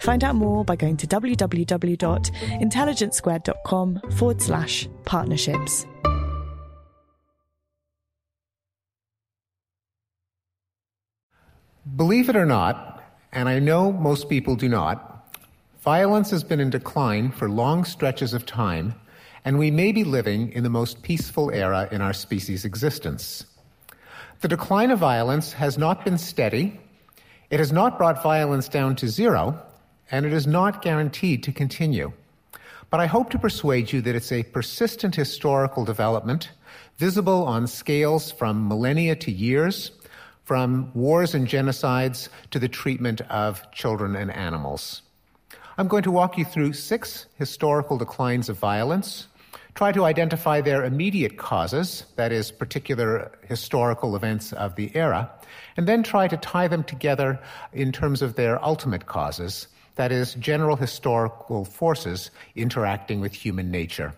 Find out more by going to www.intelligencesquared.com forward slash partnerships. Believe it or not, and I know most people do not, violence has been in decline for long stretches of time, and we may be living in the most peaceful era in our species' existence. The decline of violence has not been steady, it has not brought violence down to zero, and it is not guaranteed to continue. But I hope to persuade you that it's a persistent historical development, visible on scales from millennia to years, from wars and genocides to the treatment of children and animals. I'm going to walk you through six historical declines of violence, try to identify their immediate causes, that is, particular historical events of the era, and then try to tie them together in terms of their ultimate causes, that is, general historical forces interacting with human nature.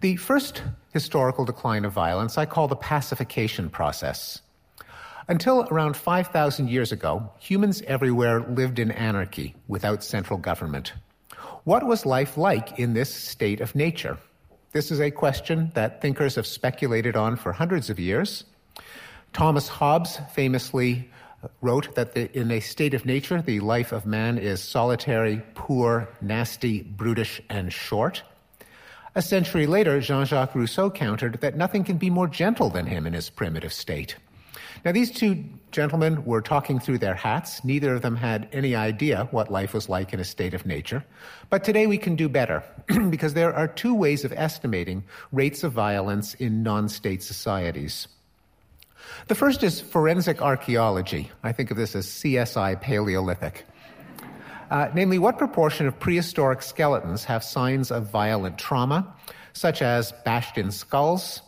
The first historical decline of violence I call the pacification process. Until around 5,000 years ago, humans everywhere lived in anarchy without central government. What was life like in this state of nature? This is a question that thinkers have speculated on for hundreds of years. Thomas Hobbes famously wrote that the, in a state of nature, the life of man is solitary, poor, nasty, brutish, and short. A century later, Jean Jacques Rousseau countered that nothing can be more gentle than him in his primitive state. Now, these two gentlemen were talking through their hats. Neither of them had any idea what life was like in a state of nature. But today we can do better because there are two ways of estimating rates of violence in non state societies. The first is forensic archaeology. I think of this as CSI Paleolithic. Uh, namely, what proportion of prehistoric skeletons have signs of violent trauma, such as bashed in skulls,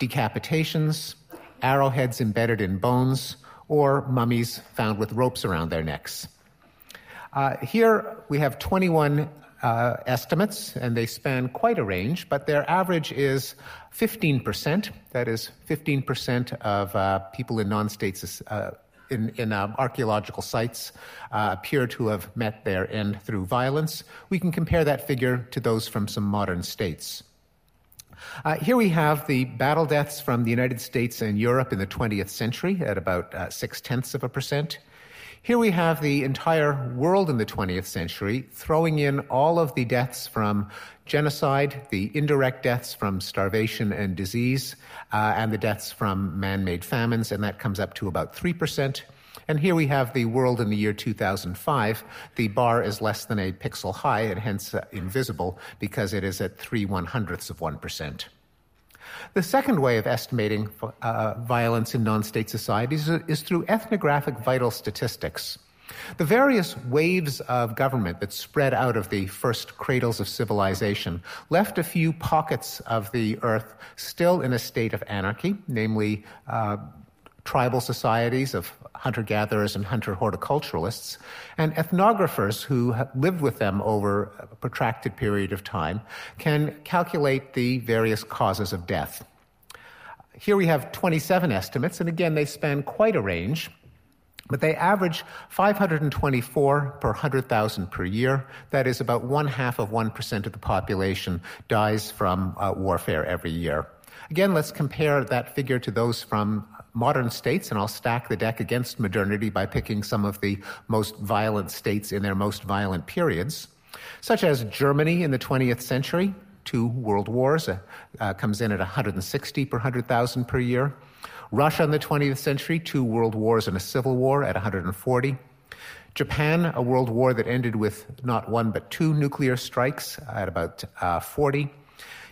decapitations, arrowheads embedded in bones, or mummies found with ropes around their necks. Uh, here we have 21 uh, estimates, and they span quite a range, but their average is 15%. That is, 15% of uh, people in non states. Uh, in, in uh, archaeological sites uh, appear to have met their end through violence. We can compare that figure to those from some modern states. Uh, here we have the battle deaths from the United States and Europe in the 20th century at about uh, six tenths of a percent. Here we have the entire world in the 20th century throwing in all of the deaths from genocide, the indirect deaths from starvation and disease, uh, and the deaths from man made famines, and that comes up to about 3%. And here we have the world in the year 2005. The bar is less than a pixel high and hence uh, invisible because it is at 3 one hundredths of 1%. The second way of estimating uh, violence in non state societies is through ethnographic vital statistics. The various waves of government that spread out of the first cradles of civilization left a few pockets of the earth still in a state of anarchy, namely uh, tribal societies of hunter gatherers and hunter horticulturalists, and ethnographers who lived with them over a protracted period of time can calculate the various causes of death. Here we have 27 estimates, and again, they span quite a range. But they average 524 per 100,000 per year. That is about one half of 1% of the population dies from uh, warfare every year. Again, let's compare that figure to those from modern states, and I'll stack the deck against modernity by picking some of the most violent states in their most violent periods. such as Germany in the 20th century, two world wars, uh, uh, comes in at 160 per 100,000 per year. Russia in the 20th century, two world wars and a civil war at 140. Japan, a world war that ended with not one but two nuclear strikes at about uh, 40.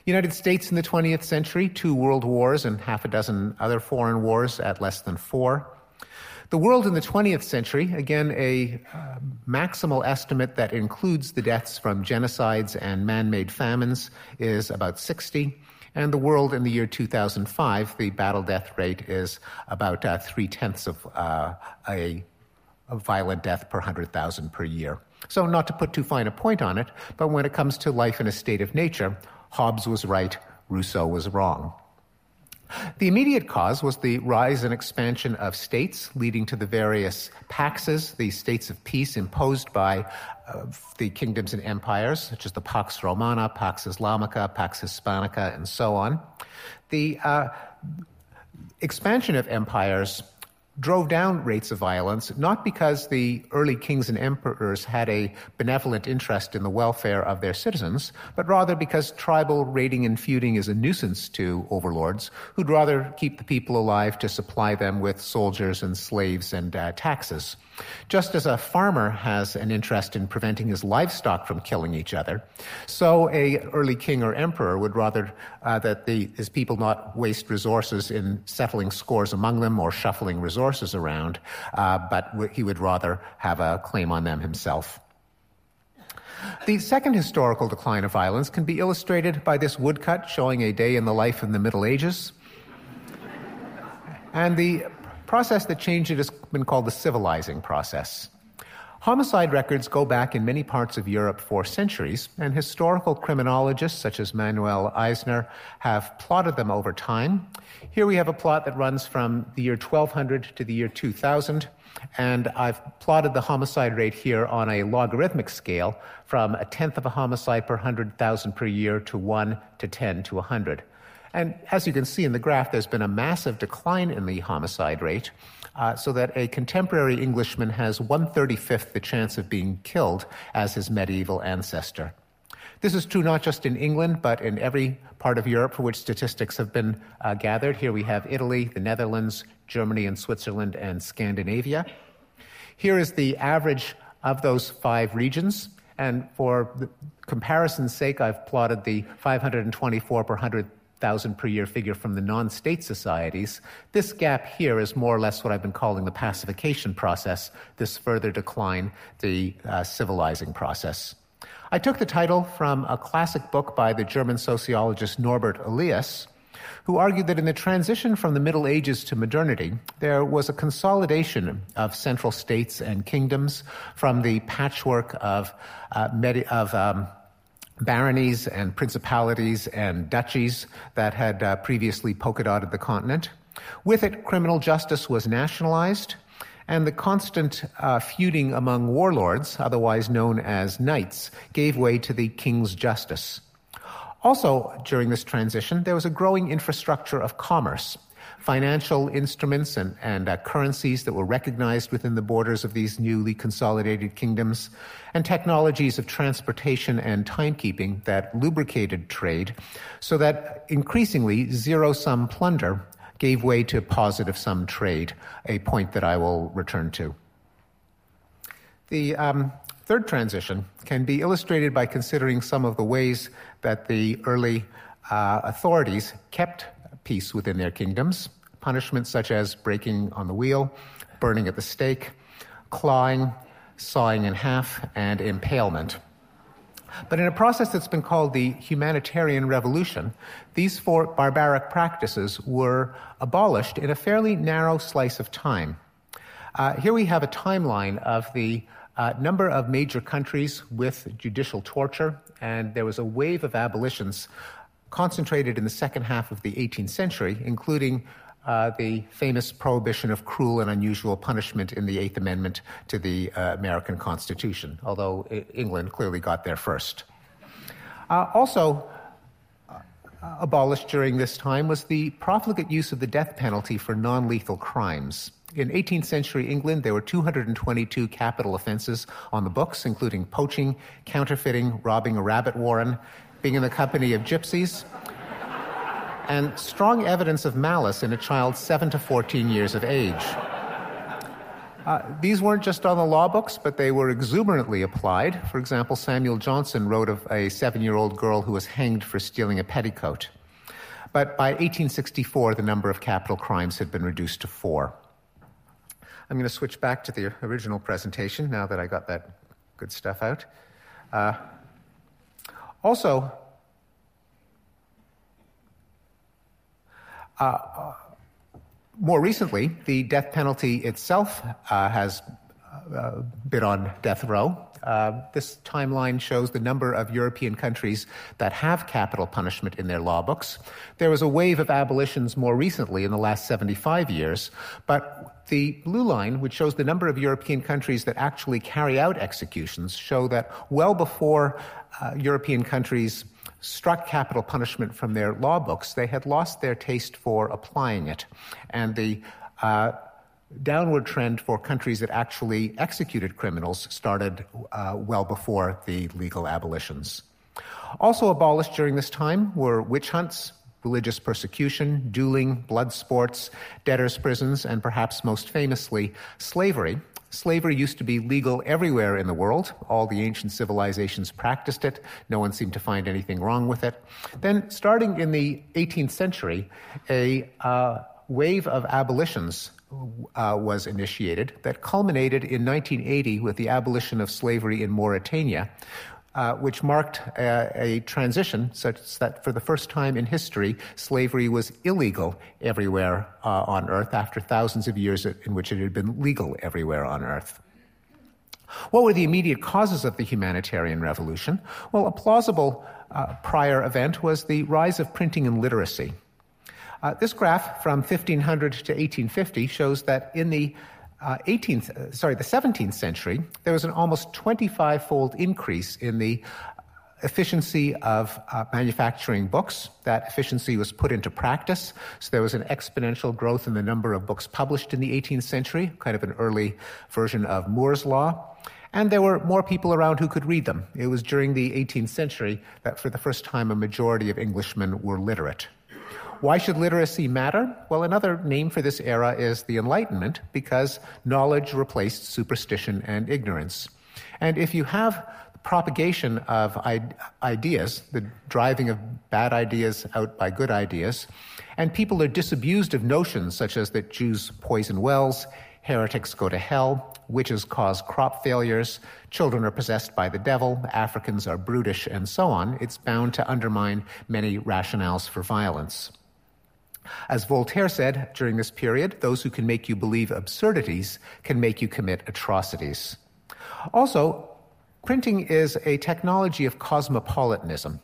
United States in the 20th century, two world wars and half a dozen other foreign wars at less than four. The world in the 20th century, again, a uh, maximal estimate that includes the deaths from genocides and man made famines, is about 60. And the world in the year 2005, the battle death rate is about uh, three tenths of uh, a, a violent death per 100,000 per year. So, not to put too fine a point on it, but when it comes to life in a state of nature, Hobbes was right, Rousseau was wrong. The immediate cause was the rise and expansion of states, leading to the various paxes, the states of peace imposed by uh, the kingdoms and empires, such as the Pax Romana, Pax Islamica, Pax Hispanica, and so on. The uh, expansion of empires drove down rates of violence, not because the early kings and emperors had a benevolent interest in the welfare of their citizens, but rather because tribal raiding and feuding is a nuisance to overlords who'd rather keep the people alive to supply them with soldiers and slaves and uh, taxes. Just as a farmer has an interest in preventing his livestock from killing each other, so a early king or emperor would rather uh, that the, his people not waste resources in settling scores among them or shuffling resources around, uh, but he would rather have a claim on them himself. The second historical decline of violence can be illustrated by this woodcut showing a day in the life in the Middle Ages. And the process that changed it has been called the civilizing process. Homicide records go back in many parts of Europe for centuries, and historical criminologists such as Manuel Eisner have plotted them over time. Here we have a plot that runs from the year 1200 to the year 2000, and I've plotted the homicide rate here on a logarithmic scale from a tenth of a homicide per 100,000 per year to 1 to 10 to 100. And as you can see in the graph, there's been a massive decline in the homicide rate, uh, so that a contemporary Englishman has 135th the chance of being killed as his medieval ancestor. This is true not just in England, but in every part of Europe for which statistics have been uh, gathered. Here we have Italy, the Netherlands, Germany, and Switzerland, and Scandinavia. Here is the average of those five regions. And for comparison's sake, I've plotted the 524 per 100 thousand per year figure from the non-state societies. This gap here is more or less what I've been calling the pacification process. This further decline, the uh, civilizing process. I took the title from a classic book by the German sociologist Norbert Elias, who argued that in the transition from the Middle Ages to modernity, there was a consolidation of central states and kingdoms from the patchwork of, uh, med- of um, baronies and principalities and duchies that had uh, previously polka dotted the continent. With it, criminal justice was nationalized, and the constant uh, feuding among warlords, otherwise known as knights, gave way to the king's justice. Also, during this transition, there was a growing infrastructure of commerce financial instruments and, and uh, currencies that were recognized within the borders of these newly consolidated kingdoms, and technologies of transportation and timekeeping that lubricated trade, so that increasingly zero sum plunder gave way to positive sum trade, a point that I will return to. The um, third transition can be illustrated by considering some of the ways that the early uh, authorities kept peace within their kingdoms. Punishments such as breaking on the wheel, burning at the stake, clawing, sawing in half, and impalement. But in a process that's been called the humanitarian revolution, these four barbaric practices were abolished in a fairly narrow slice of time. Uh, here we have a timeline of the uh, number of major countries with judicial torture, and there was a wave of abolitions concentrated in the second half of the 18th century, including uh, the famous prohibition of cruel and unusual punishment in the Eighth Amendment to the uh, American Constitution, although England clearly got there first. Uh, also, uh, abolished during this time was the profligate use of the death penalty for non lethal crimes. In 18th century England, there were 222 capital offenses on the books, including poaching, counterfeiting, robbing a rabbit warren, being in the company of gypsies, and strong evidence of malice in a child 7 to 14 years of age. Uh, these weren't just on the law books, but they were exuberantly applied. For example, Samuel Johnson wrote of a seven year old girl who was hanged for stealing a petticoat. But by 1864, the number of capital crimes had been reduced to four. I'm going to switch back to the original presentation now that I got that good stuff out. Uh, also, uh, more recently, the death penalty itself uh, has uh, been on death row. Uh, this timeline shows the number of European countries that have capital punishment in their law books. There was a wave of abolitions more recently in the last 75 years, but the blue line, which shows the number of European countries that actually carry out executions, show that well before uh, European countries struck capital punishment from their law books, they had lost their taste for applying it. And the uh, downward trend for countries that actually executed criminals started uh, well before the legal abolitions. Also abolished during this time were witch hunts, religious persecution, dueling, blood sports, debtors' prisons, and perhaps most famously, slavery, Slavery used to be legal everywhere in the world. All the ancient civilizations practiced it. No one seemed to find anything wrong with it. Then, starting in the 18th century, a uh, wave of abolitions uh, was initiated that culminated in 1980 with the abolition of slavery in Mauritania, uh, which marked a, a, transition such that for the first time in history, slavery was illegal everywhere uh, on earth after thousands of years in which it had been legal everywhere on earth. What were the immediate causes of the humanitarian revolution? Well, a plausible uh, prior event was the rise of printing and literacy. Uh, this graph from 1500 to 1850 shows that in the uh, 18th, uh, sorry, the 17th century, there was an almost 25-fold increase in the efficiency of uh, manufacturing books. That efficiency was put into practice. So there was an exponential growth in the number of books published in the 18th century, kind of an early version of Moore's Law. And there were more people around who could read them. It was during the 18th century that, for the first time, a majority of Englishmen were literate. Why should literacy matter? Well, another name for this era is the Enlightenment because knowledge replaced superstition and ignorance. And if you have propagation of ideas, the driving of bad ideas out by good ideas, and people are disabused of notions such as that Jews poison wells, heretics go to hell, witches cause crop failures, children are possessed by the devil, Africans are brutish, and so on, it's bound to undermine many rationales for violence. As Voltaire said during this period, those who can make you believe absurdities can make you commit atrocities. Also, printing is a technology of cosmopolitanism,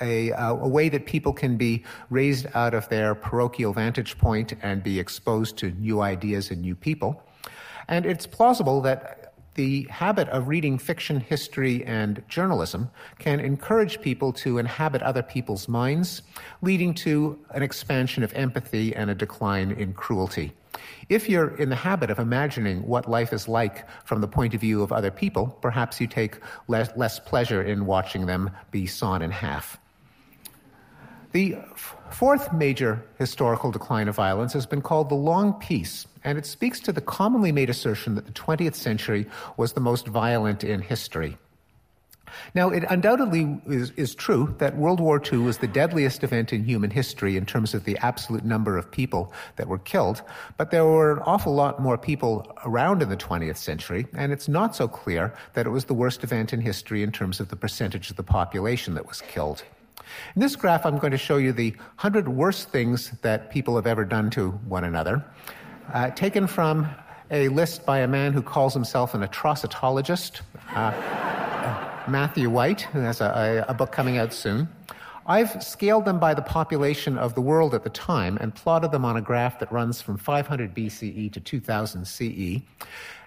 a, uh, a, way that people can be raised out of their parochial vantage point and be exposed to new ideas and new people. And it's plausible that the habit of reading fiction, history, and journalism can encourage people to inhabit other people's minds, leading to an expansion of empathy and a decline in cruelty. If you're in the habit of imagining what life is like from the point of view of other people, perhaps you take less, less pleasure in watching them be sawn in half. The fourth major historical decline of violence has been called the Long Peace, and it speaks to the commonly made assertion that the 20th century was the most violent in history. Now, it undoubtedly is, is, true that World War II was the deadliest event in human history in terms of the absolute number of people that were killed, but there were an awful lot more people around in the 20th century, and it's not so clear that it was the worst event in history in terms of the percentage of the population that was killed. In this graph, I'm going to show you the 100 worst things that people have ever done to one another, uh, taken from a list by a man who calls himself an atrocitologist, uh, Matthew White, who has a, a, book coming out soon. I've scaled them by the population of the world at the time and plotted them on a graph that runs from 500 BCE to 2000 CE.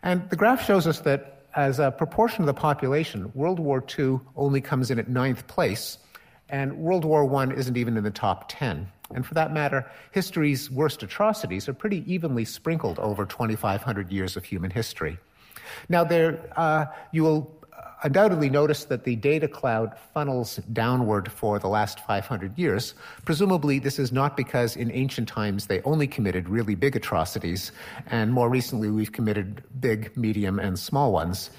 And the graph shows us that as a proportion of the population, World War II only comes in at ninth place, and World War I isn't even in the top 10. And for that matter, history's worst atrocities are pretty evenly sprinkled over 2,500 years of human history. Now, there, uh, you will undoubtedly notice that the data cloud funnels downward for the last 500 years. Presumably, this is not because in ancient times they only committed really big atrocities, and more recently we've committed big, medium, and small ones.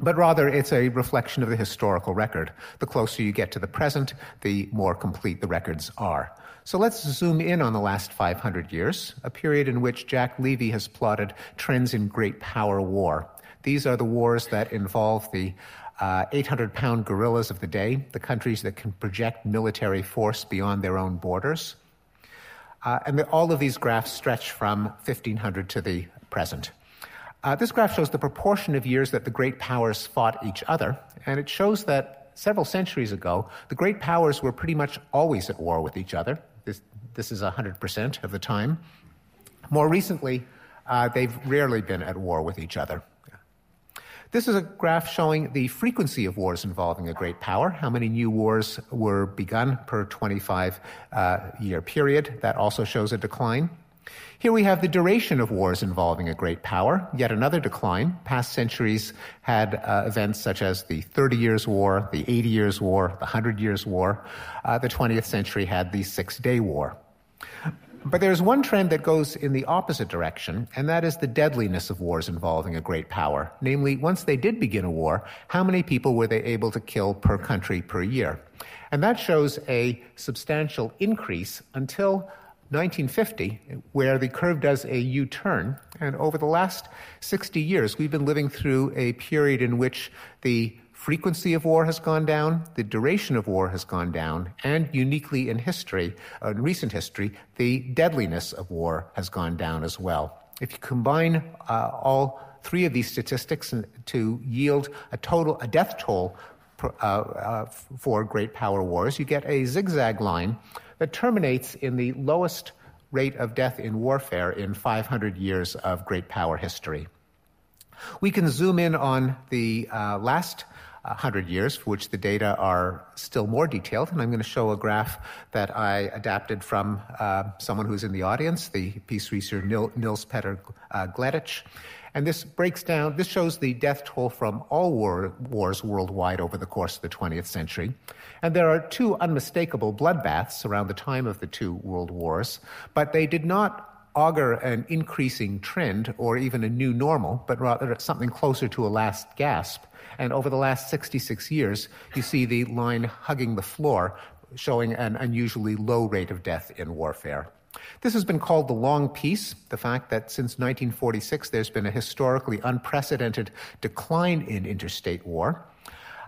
But rather, it's a reflection of the historical record. The closer you get to the present, the more complete the records are. So let's zoom in on the last 500 years, a period in which Jack Levy has plotted trends in great power war. These are the wars that involve the 800 uh, pound gorillas of the day, the countries that can project military force beyond their own borders. Uh, and the, all of these graphs stretch from 1500 to the present. Uh, this graph shows the proportion of years that the great powers fought each other, and it shows that several centuries ago, the great powers were pretty much always at war with each other. This, is 100% of the time. More recently, uh, they've rarely been at war with each other. This is a graph showing the frequency of wars involving a great power, how many new wars were begun per 25 uh, year period. That also shows a decline. Here we have the duration of wars involving a great power, yet another decline. Past centuries had uh, events such as the 30 Years' War, the 80 Years' War, the 100 Years' War. Uh, the 20th century had the Six Day War. But there's one trend that goes in the opposite direction, and that is the deadliness of wars involving a great power. Namely, once they did begin a war, how many people were they able to kill per country per year? And that shows a substantial increase until 1950, where the curve does a U turn. And over the last 60 years, we've been living through a period in which the frequency of war has gone down, the duration of war has gone down, and uniquely in history, uh, in recent history, the deadliness of war has gone down as well. If you combine uh, all three of these statistics to yield a total, a death toll uh, uh, for great power wars, you get a zigzag line that terminates in the lowest rate of death in warfare in 500 years of great power history. We can zoom in on the uh, last 100 years, for which the data are still more detailed. And I'm going to show a graph that I adapted from uh, someone who's in the audience, the peace researcher Nils Petter uh. And this breaks down, this shows the death toll from all war, wars worldwide over the course of the 20th century. And there are two unmistakable bloodbaths around the time of the two world wars, but they did not augur an increasing trend or even a new normal, but rather something closer to a last gasp. And over the last 66 years, you see the line hugging the floor, showing an unusually low rate of death in warfare. This has been called the long peace, the fact that since 1946 there's been a historically unprecedented decline in interstate war.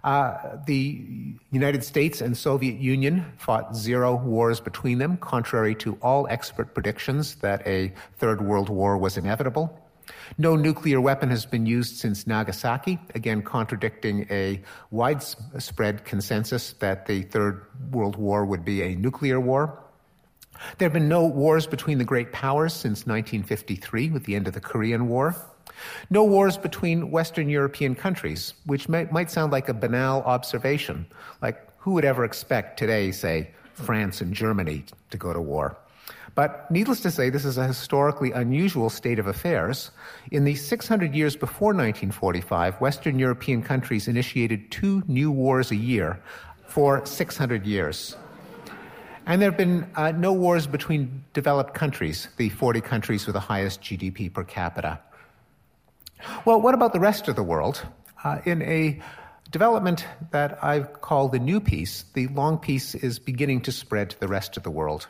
Uh, the United States and Soviet Union fought zero wars between them, contrary to all expert predictions that a third world war was inevitable. No nuclear weapon has been used since Nagasaki, again contradicting a widespread consensus that the Third World War would be a nuclear war. There have been no wars between the great powers since 1953 with the end of the Korean War. No wars between Western European countries, which may, might sound like a banal observation. Like, who would ever expect today, say, France and Germany to go to war? But needless to say, this is a historically unusual state of affairs. In the 600 years before 1945, Western European countries initiated two new wars a year for 600 years. And there have been uh, no wars between developed countries, the 40 countries with the highest GDP per capita. Well, what about the rest of the world? Uh, in a development that I've called the new peace, the long peace is beginning to spread to the rest of the world.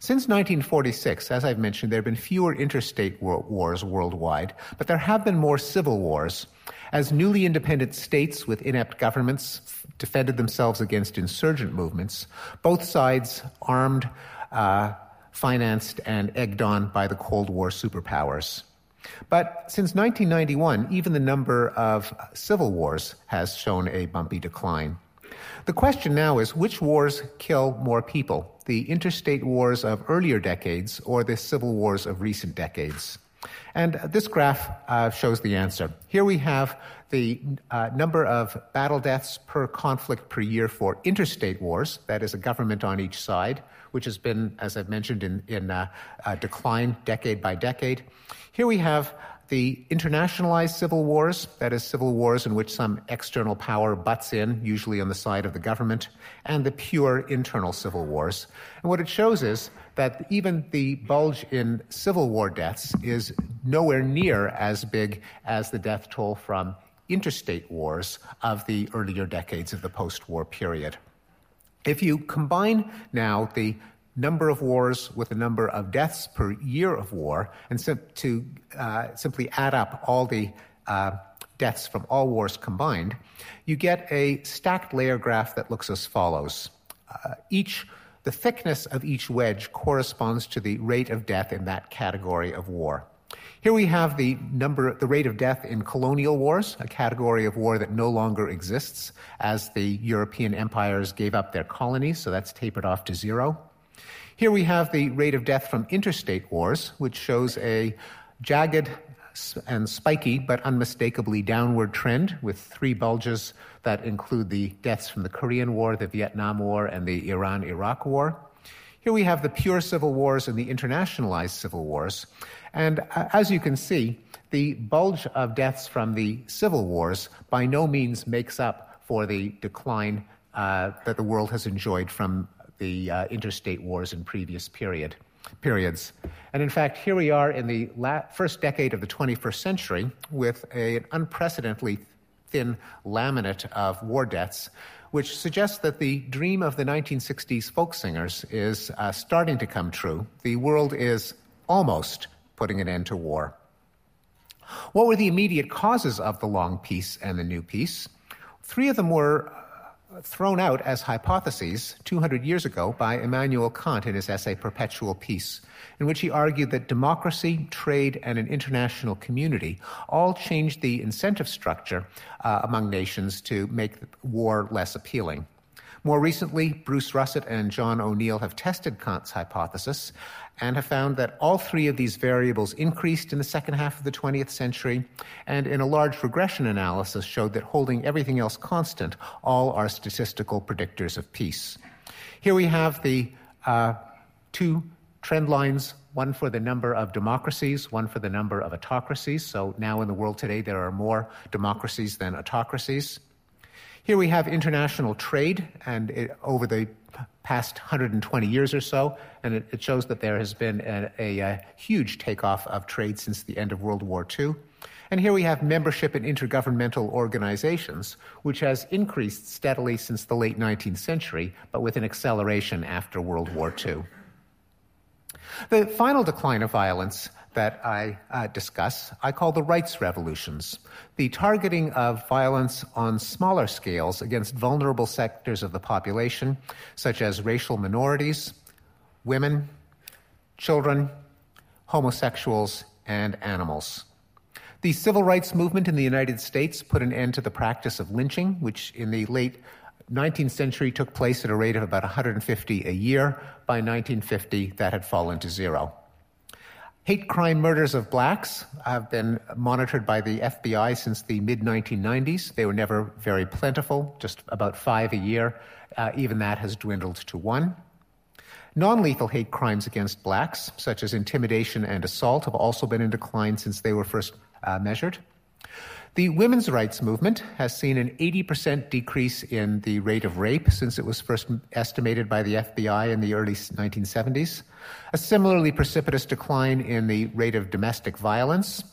Since 1946, as I've mentioned, there have been fewer interstate wars worldwide, but there have been more civil wars. As newly independent states with inept governments defended themselves against insurgent movements, both sides armed, uh, financed, and egged on by the Cold War superpowers. But since 1991, even the number of civil wars has shown a bumpy decline. The question now is which wars kill more people, the interstate wars of earlier decades or the civil wars of recent decades? And this graph uh, shows the answer. Here we have the uh, number of battle deaths per conflict per year for interstate wars, that is, a government on each side, which has been, as I've mentioned, in, in uh, uh, decline decade by decade. Here we have the internationalized civil wars, that is, civil wars in which some external power butts in, usually on the side of the government, and the pure internal civil wars. And what it shows is that even the bulge in civil war deaths is nowhere near as big as the death toll from interstate wars of the earlier decades of the post war period. If you combine now the number of wars with the number of deaths per year of war, and sim- to uh, simply add up all the uh, deaths from all wars combined, you get a stacked layer graph that looks as follows. Uh, each the thickness of each wedge corresponds to the rate of death in that category of war. Here we have the number, the rate of death in colonial wars, a category of war that no longer exists as the European empires gave up their colonies, so that's tapered off to zero. Here we have the rate of death from interstate wars, which shows a jagged and spiky but unmistakably downward trend with three bulges that include the deaths from the Korean War, the Vietnam War, and the Iran Iraq War. Here we have the pure civil wars and the internationalized civil wars. And uh, as you can see, the bulge of deaths from the civil wars by no means makes up for the decline uh, that the world has enjoyed from the uh, interstate wars in previous period, periods. And in fact, here we are in the la- first decade of the 21st century with a, an unprecedentedly thin laminate of war deaths, which suggests that the dream of the 1960s folk singers is uh, starting to come true. The world is almost putting an end to war. What were the immediate causes of the long peace and the new peace? Three of them were uh, thrown out as hypotheses 200 years ago by Immanuel Kant in his essay Perpetual Peace, in which he argued that democracy, trade, and an international community all changed the incentive structure uh, among nations to make war less appealing. More recently, Bruce Russett and John Oneal have tested Kant's hypothesis and have found that all three of these variables increased in the second half of the 20th century, and in a large regression analysis showed that holding everything else constant, all are statistical predictors of peace. Here we have the uh, two trend lines one for the number of democracies, one for the number of autocracies. So now in the world today, there are more democracies than autocracies. Here we have international trade, and it, over the past 120 years or so, and it, it shows that there has been a, a, a, huge takeoff of trade since the end of World War II. And here we have membership in intergovernmental organizations, which has increased steadily since the late 19th century, but with an acceleration after World War II. The final decline of violence that I uh, discuss, I call the rights revolutions. The targeting of violence on smaller scales against vulnerable sectors of the population, such as racial minorities, women, children, homosexuals, and animals. The civil rights movement in the United States put an end to the practice of lynching, which in the late 19th century took place at a rate of about 150 a year. By 1950, that had fallen to zero. Hate crime murders of blacks have been monitored by the FBI since the mid 1990s. They were never very plentiful, just about five a year. Uh, even that has dwindled to one. Non lethal hate crimes against blacks, such as intimidation and assault, have also been in decline since they were first uh, measured. The women's rights movement has seen an 80% decrease in the rate of rape since it was first estimated by the FBI in the early 1970s, a similarly precipitous decline in the rate of domestic violence,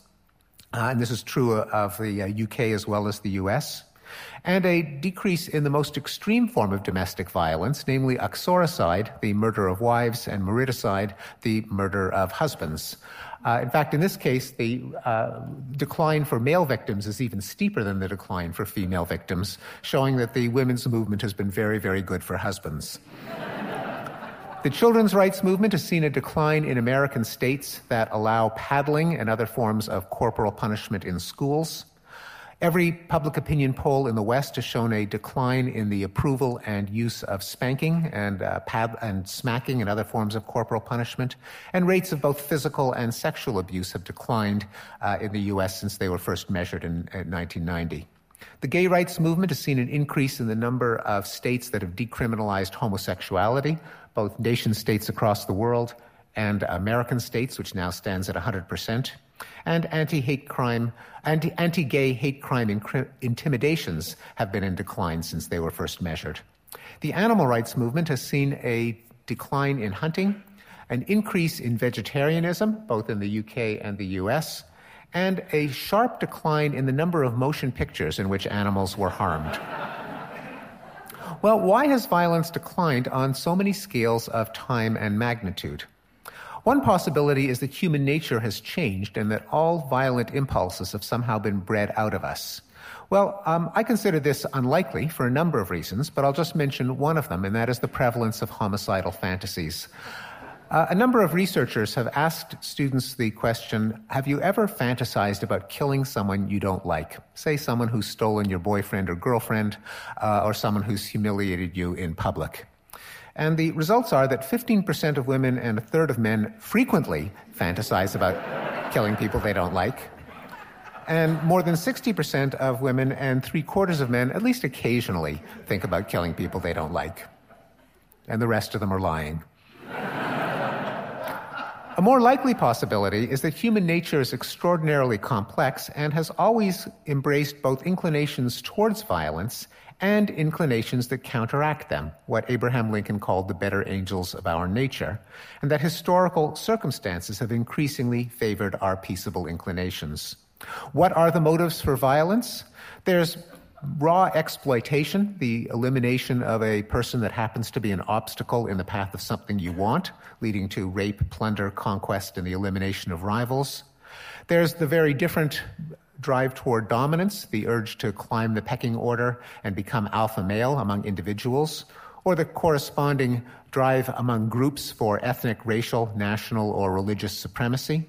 uh, and this is true of the uh, UK as well as the US, and a decrease in the most extreme form of domestic violence, namely uxoricide, the murder of wives, and mariticide, the murder of husbands. Uh, in fact, in this case, the uh, decline for male victims is even steeper than the decline for female victims, showing that the women's movement has been very, very good for husbands. The children's rights movement has seen a decline in American states that allow paddling and other forms of corporal punishment in schools. Every public opinion poll in the West has shown a decline in the approval and use of spanking and, uh, pad- and smacking and other forms of corporal punishment. And rates of both physical and sexual abuse have declined uh, in the U.S. since they were first measured in, in 1990. The gay rights movement has seen an increase in the number of states that have decriminalized homosexuality, both nation states across the world and American states, which now stands at 100 percent and anti-hate crime, anti, anti-gay hate crime intimidations have been in decline since they were first measured. The animal rights movement has seen a decline in hunting, an increase in vegetarianism, both in the UK and the US, and a sharp decline in the number of motion pictures in which animals were harmed. well, why has violence declined on so many scales of time and magnitude? One possibility is that human nature has changed and that all violent impulses have somehow been bred out of us. Well, um, I consider this unlikely for a number of reasons, but I'll just mention one of them, and that is the prevalence of homicidal fantasies. Uh, a number of researchers have asked students the question Have you ever fantasized about killing someone you don't like? Say, someone who's stolen your boyfriend or girlfriend, uh, or someone who's humiliated you in public. And the results are that 15% of women and a third of men frequently fantasize about killing people they don't like. And more than 60% of women and three quarters of men, at least occasionally, think about killing people they don't like. And the rest of them are lying. A more likely possibility is that human nature is extraordinarily complex and has always embraced both inclinations towards violence and inclinations that counteract them, what Abraham Lincoln called the better angels of our nature, and that historical circumstances have increasingly favored our peaceable inclinations. What are the motives for violence? There's raw exploitation, the elimination of a person that happens to be an obstacle in the path of something you want, leading to rape, plunder, conquest, and the elimination of rivals. There's the very different drive toward dominance, the urge to climb the pecking order and become alpha male among individuals, or the corresponding drive among groups for ethnic, racial, national, or religious supremacy.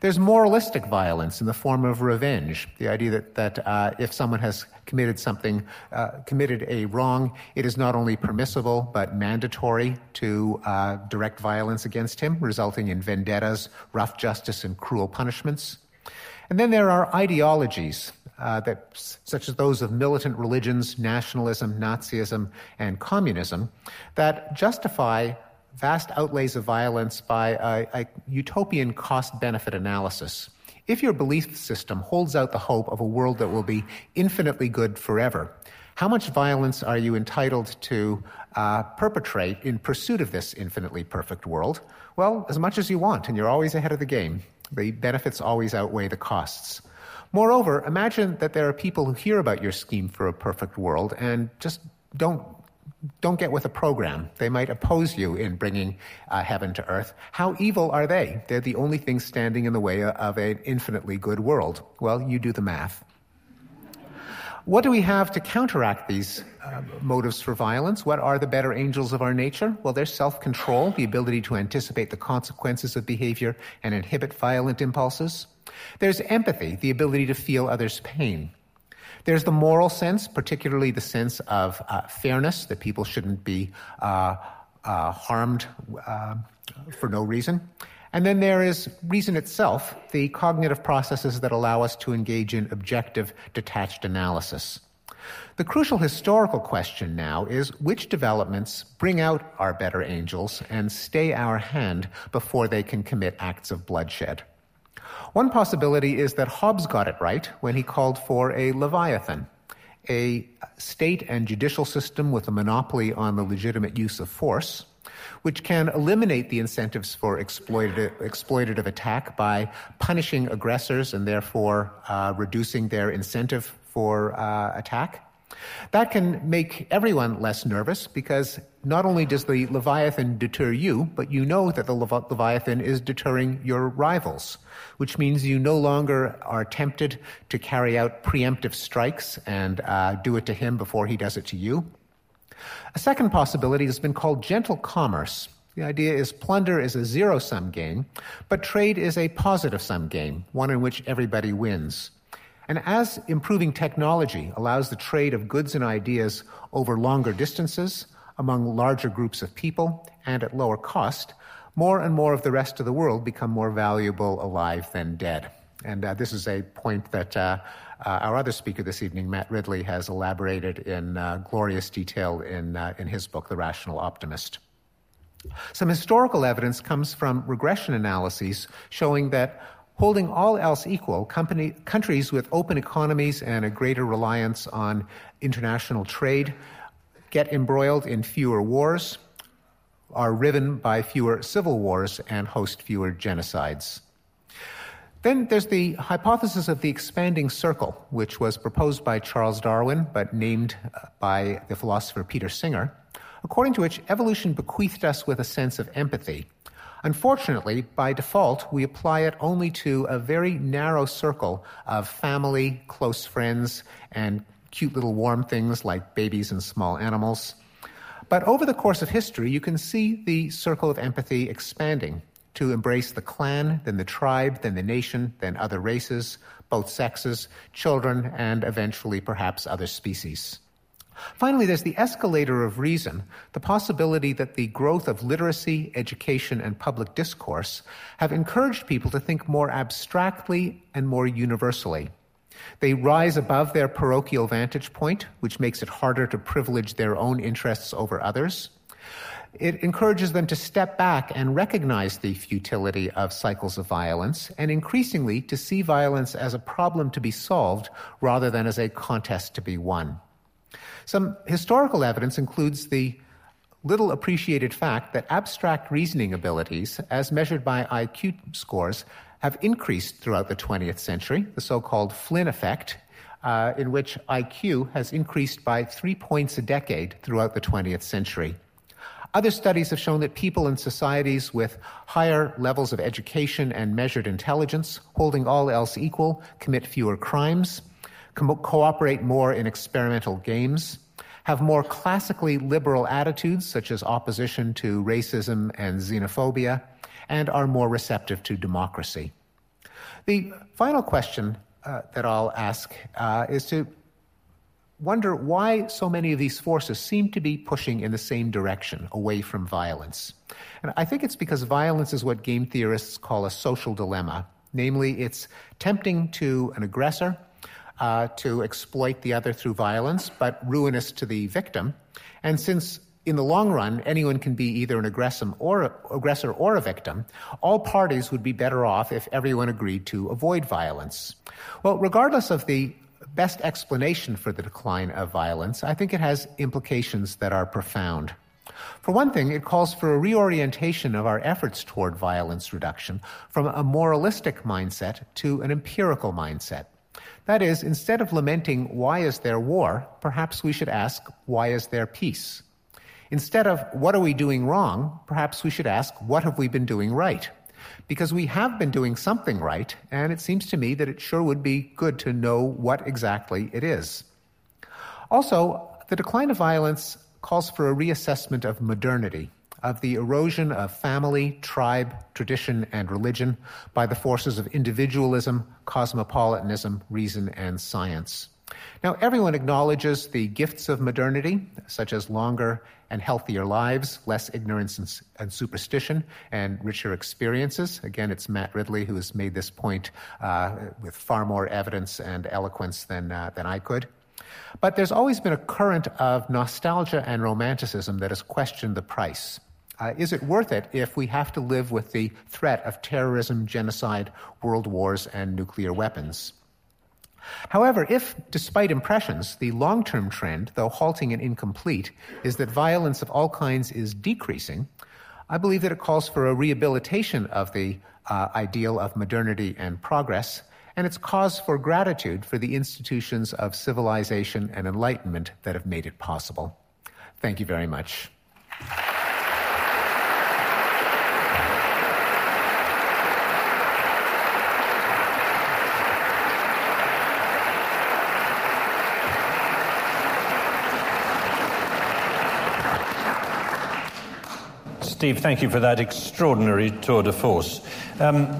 There's moralistic violence in the form of revenge, the idea that, that uh, if someone has committed something, uh, committed a wrong, it is not only permissible but mandatory to uh, direct violence against him, resulting in vendettas, rough justice, and cruel punishments. And then there are ideologies uh, that, such as those of militant religions, nationalism, Nazism, and communism, that justify vast outlays of violence by a, a utopian cost benefit analysis. If your belief system holds out the hope of a world that will be infinitely good forever, how much violence are you entitled to uh, perpetrate in pursuit of this infinitely perfect world? Well, as much as you want, and you're always ahead of the game. The benefits always outweigh the costs. Moreover, imagine that there are people who hear about your scheme for a perfect world and just don't don't get with the program. They might oppose you in bringing uh, heaven to earth. How evil are they? They're the only thing standing in the way of an infinitely good world. Well, you do the math. What do we have to counteract these uh, motives for violence? What are the better angels of our nature? Well, there's self control, the ability to anticipate the consequences of behavior and inhibit violent impulses. There's empathy, the ability to feel others' pain. There's the moral sense, particularly the sense of uh, fairness, that people shouldn't be uh, uh harmed uh, for no reason. And then there is reason itself, the cognitive processes that allow us to engage in objective, detached analysis. The crucial historical question now is which developments bring out our better angels and stay our hand before they can commit acts of bloodshed? One possibility is that Hobbes got it right when he called for a Leviathan, a state and judicial system with a monopoly on the legitimate use of force which can eliminate the incentives for exploitative, exploitative attack by punishing aggressors and therefore uh, reducing their incentive for uh, attack. That can make everyone less nervous because not only does the Leviathan deter you, but you know that the Leviathan is deterring your rivals, which means you no longer are tempted to carry out preemptive strikes and uh, do it to him before he does it to you. A second possibility has been called gentle commerce. The idea is plunder is a zero sum game, but trade is a positive sum game, one in which everybody wins. And as improving technology allows the trade of goods and ideas over longer distances, among larger groups of people, and at lower cost, more and more of the rest of the world become more valuable alive than dead. And uh, this is a point that uh, uh, our other speaker this evening, Matt Ridley, has elaborated in uh, glorious detail in, uh, in his book, The Rational Optimist. Some historical evidence comes from regression analyses showing that holding all else equal, company, countries with open economies and a greater reliance on international trade get embroiled in fewer wars, are riven by fewer civil wars, and host fewer genocides. Then there's the hypothesis of the expanding circle, which was proposed by Charles Darwin but named uh, by the philosopher Peter Singer, according to which evolution bequeathed us with a sense of empathy. Unfortunately, by default, we apply it only to a very narrow circle of family, close friends, and cute little warm things like babies and small animals. But over the course of history, you can see the circle of empathy expanding to embrace the clan, then the tribe, then the nation, then other races, both sexes, children, and eventually perhaps other species. Finally, there's the escalator of reason, the possibility that the growth of literacy, education, and public discourse have encouraged people to think more abstractly and more universally. They rise above their parochial vantage point, which makes it harder to privilege their own interests over others. It encourages them to step back and recognize the futility of cycles of violence and increasingly to see violence as a problem to be solved rather than as a contest to be won. Some historical evidence includes the little appreciated fact that abstract reasoning abilities, as measured by IQ scores, have increased throughout the 20th century, the so called Flynn effect, uh, in which IQ has increased by three points a decade throughout the 20th century. Other studies have shown that people in societies with higher levels of education and measured intelligence, holding all else equal, commit fewer crimes, co- cooperate more in experimental games, have more classically liberal attitudes, such as opposition to racism and xenophobia, and are more receptive to democracy. The final question uh, that I'll ask uh, is to wonder why so many of these forces seem to be pushing in the same direction, away from violence. And I think it's because violence is what game theorists call a social dilemma. Namely, it's tempting to an aggressor uh, to exploit the other through violence, but ruinous to the victim. And since in the long run, anyone can be either an aggressor or, aggressor or a victim. All parties would be better off if everyone agreed to avoid violence. Well, regardless of the best explanation for the decline of violence, I think it has implications that are profound. For one thing, it calls for a reorientation of our efforts toward violence reduction from a moralistic mindset to an empirical mindset. That is, instead of lamenting why is there war, perhaps we should ask why is there peace? Instead of what are we doing wrong, perhaps we should ask what have we been doing right? because we have been doing something right, and it seems to me that it sure would be good to know what exactly it is. Also, the decline of violence calls for a reassessment of modernity, of the erosion of family, tribe, tradition, and religion by the forces of individualism, cosmopolitanism, reason, and science. Now, everyone acknowledges the gifts of modernity, such as longer and healthier lives, less ignorance and, superstition, and richer experiences. Again, it's Matt Ridley who has made this point uh, with far more evidence and eloquence than, uh, than I could. But there's always been a current of nostalgia and romanticism that has questioned the price. Uh, is it worth it if we have to live with the threat of terrorism, genocide, world wars, and nuclear weapons? However, if, despite impressions, the long term trend, though halting and incomplete, is that violence of all kinds is decreasing, I believe that it calls for a rehabilitation of the uh, ideal of modernity and progress, and it's cause for gratitude for the institutions of civilization and enlightenment that have made it possible. Thank you very much. Steve, thank you for that extraordinary tour de force. Um,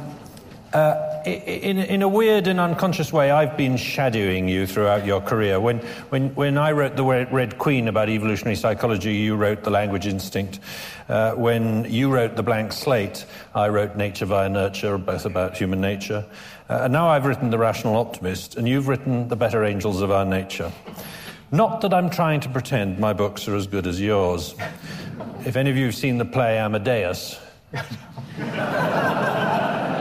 uh, in, in a weird and unconscious way, I've been shadowing you throughout your career. When, when, when I wrote The Red Queen about evolutionary psychology, you wrote The Language Instinct. Uh, when you wrote The Blank Slate, I wrote Nature via Nurture, both about human nature. Uh, and now I've written The Rational Optimist, and you've written The Better Angels of Our Nature. Not that I'm trying to pretend my books are as good as yours. If any of you have seen the play Amadeus,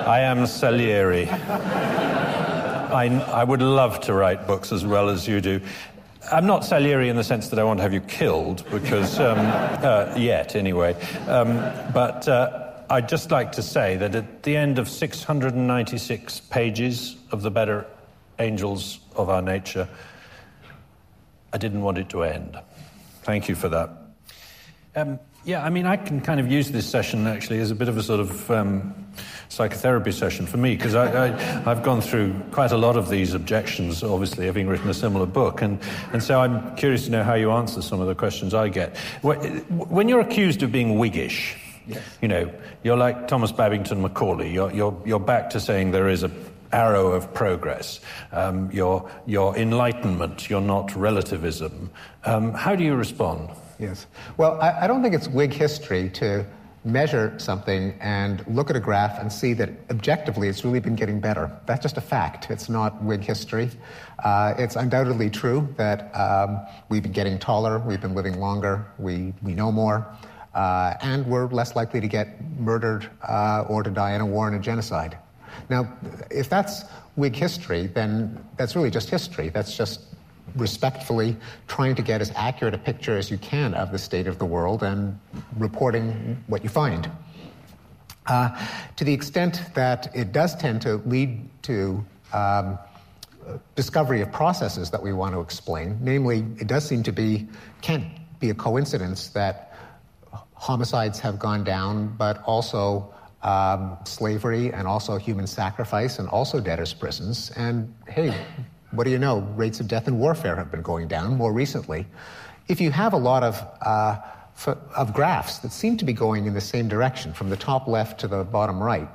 I am Salieri. I, I would love to write books as well as you do. I'm not Salieri in the sense that I want to have you killed, because, um, uh, yet anyway. Um, but uh, I'd just like to say that at the end of 696 pages of The Better Angels of Our Nature, I didn't want it to end. Thank you for that. Um, yeah, I mean, I can kind of use this session actually as a bit of a sort of um, psychotherapy session for me because I, have gone through quite a lot of these objections, obviously, having written a similar book. And, and so I'm curious to know how you answer some of the questions I get. When you're accused of being Whiggish, yes. you know, you're like Thomas Babington Macaulay, you're, you're, you're back to saying there is a arrow of progress, um, your, your enlightenment, your not relativism. Um, how do you respond? Yes. Well, I, I don't think it's Whig history to measure something and look at a graph and see that objectively it's really been getting better. That's just a fact. It's not Whig history. Uh, it's undoubtedly true that um, we've been getting taller, we've been living longer, we, we know more, uh, and we're less likely to get murdered uh, or to die in a war and a genocide. Now, if that's Whig history, then that's really just history. That's just respectfully trying to get as accurate a picture as you can of the state of the world and reporting what you find. Uh, to the extent that it does tend to lead to um, discovery of processes that we want to explain, namely, it does seem to be, can't be a coincidence that homicides have gone down, but also um, slavery and also human sacrifice and also debtors' prisons. And hey, what do you know? Rates of death in warfare have been going down more recently. If you have a lot of, uh, of graphs that seem to be going in the same direction, from the top left to the bottom right,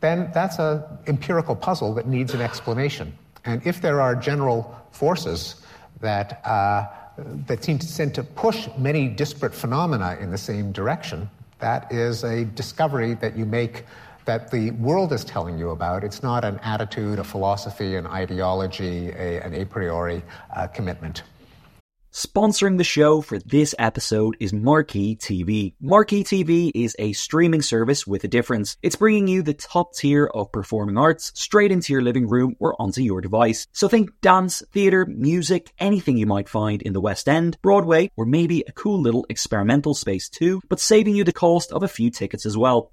then that's an empirical puzzle that needs an explanation. And if there are general forces that, uh, that seem to tend to push many disparate phenomena in the same direction, that is a discovery that you make that the world is telling you about. It's not an attitude, a philosophy, an ideology, a, an a priori uh, commitment. Sponsoring the show for this episode is Marquee TV. Marquee TV is a streaming service with a difference. It's bringing you the top tier of performing arts straight into your living room or onto your device. So think dance, theatre, music, anything you might find in the West End, Broadway, or maybe a cool little experimental space too, but saving you the cost of a few tickets as well.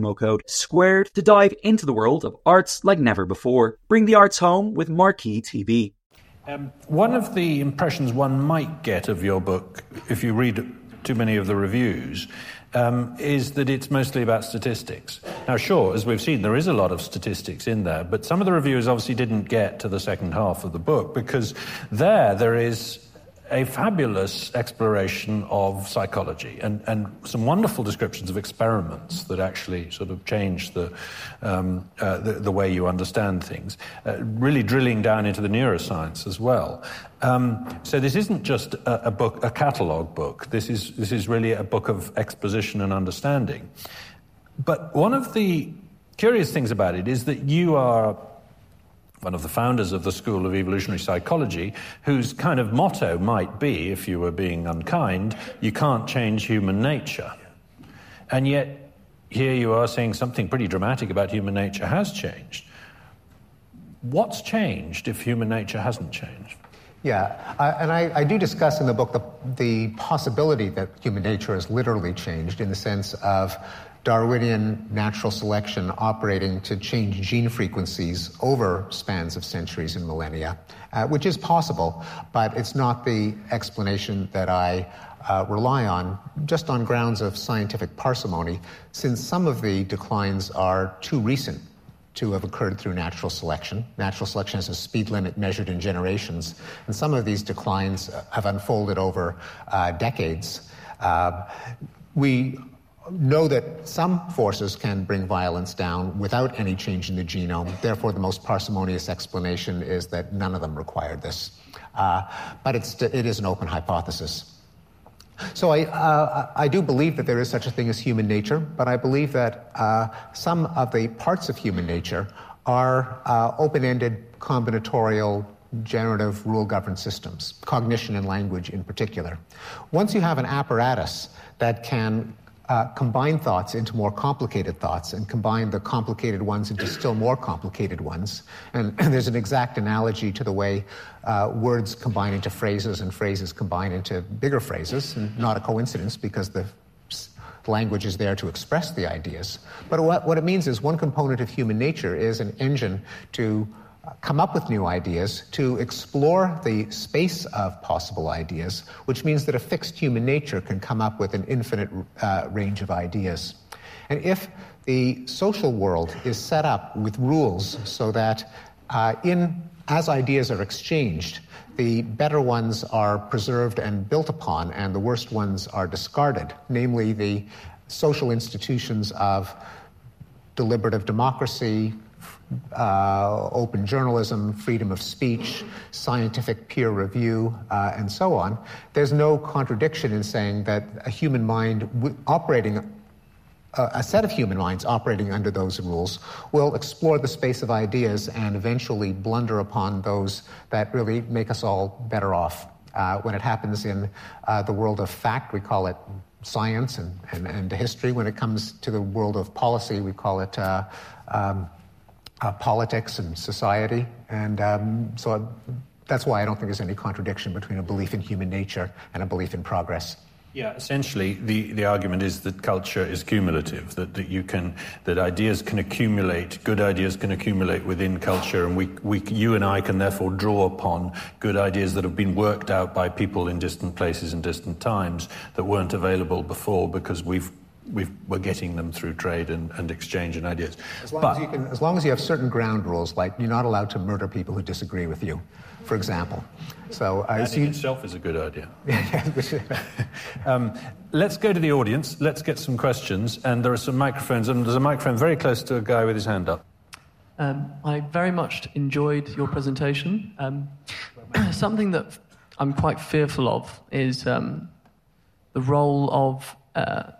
code SQUARED to dive into the world of arts like never before. Bring the arts home with Marquee TV. Um, one of the impressions one might get of your book, if you read too many of the reviews, um, is that it's mostly about statistics. Now, sure, as we've seen, there is a lot of statistics in there, but some of the reviewers obviously didn't get to the second half of the book because there, there is a fabulous exploration of psychology and, and some wonderful descriptions of experiments that actually sort of change the, um, uh, the, the, way you understand things, uh, really drilling down into the neuroscience as well. Um, so this isn't just a, a book, a catalogue book. This is, this is really a book of exposition and understanding. But one of the curious things about it is that you are one of the founders of the School of Evolutionary Psychology, whose kind of motto might be, if you were being unkind, you can't change human nature. And yet, here you are saying something pretty dramatic about human nature has changed. What's changed if human nature hasn't changed? Yeah, uh, and I, I, do discuss in the book the, the possibility that human nature has literally changed in the sense of Darwinian natural selection operating to change gene frequencies over spans of centuries and millennia, uh, which is possible, but it's not the explanation that I uh, rely on just on grounds of scientific parsimony, since some of the declines are too recent to have occurred through natural selection. Natural selection has a speed limit measured in generations, and some of these declines have unfolded over uh, decades. Uh, we know that some forces can bring violence down without any change in the genome. Therefore, the most parsimonious explanation is that none of them required this. Uh, but it's, it is an open hypothesis. So I, uh, I do believe that there is such a thing as human nature, but I believe that uh, some of the parts of human nature are uh, open-ended, combinatorial, generative rule-governed systems, cognition and language in particular. Once you have an apparatus that can uh, combine thoughts into more complicated thoughts and combine the complicated ones into still more complicated ones. And, and there's an exact analogy to the way uh, words combine into phrases and phrases combine into bigger phrases, and not a coincidence because the language is there to express the ideas. But what, what it means is one component of human nature is an engine to come up with new ideas, to explore the space of possible ideas, which means that a fixed human nature can come up with an infinite uh, range of ideas. And if the social world is set up with rules so that uh, in as ideas are exchanged, the better ones are preserved and built upon, and the worst ones are discarded, namely the social institutions of deliberative democracy, uh, open journalism, freedom of speech, scientific peer review, uh, and so on, there's no contradiction in saying that a human mind w- operating uh, a set of human minds operating under those rules will explore the space of ideas and eventually blunder upon those that really make us all better off. Uh, when it happens in uh, the world of fact, we call it science and, and, and, history. When it comes to the world of policy, we call it uh, um, uh, politics and society. And um, so that's why I don't think there's any contradiction between a belief in human nature and a belief in progress. Yeah, essentially, the, the argument is that culture is cumulative, that, that you can, that ideas can accumulate, good ideas can accumulate within culture, and we, we, you and I can therefore draw upon good ideas that have been worked out by people in distant places and distant times that weren't available before because we've we are getting them through trade and, and exchange and ideas. As long, but, as, you can, as long as you have certain ground rules, like you're not allowed to murder people who disagree with you, for example. So uh, that in itself is a good idea. um, let's go to the audience. Let's get some questions, and there are some microphones, and there's a microphone very close to a guy with his hand up. Um, I very much enjoyed your presentation. Um, something that I'm quite fearful of is um, the role of uh,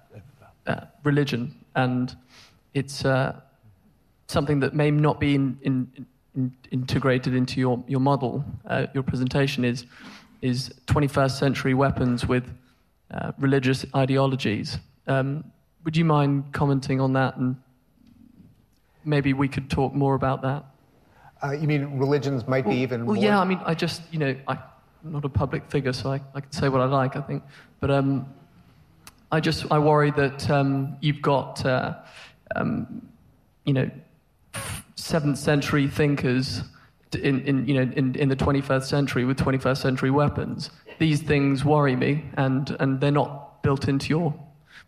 religion, and it's uh, something that may not be in, in, in integrated into your, your model. Uh, your presentation is, is 21st century weapons with uh, religious ideologies. Um, would you mind commenting on that, and maybe we could talk more about that? Uh, you mean religions might well, be even well, more... yeah, I mean, I just, you know, I, am not a public figure, so I, I can say what I like, I think. But um, I just I worry that um, you've got uh, um, you know seventh century thinkers in, in you know in, in the 21st century with 21st century weapons. These things worry me, and and they're not built into your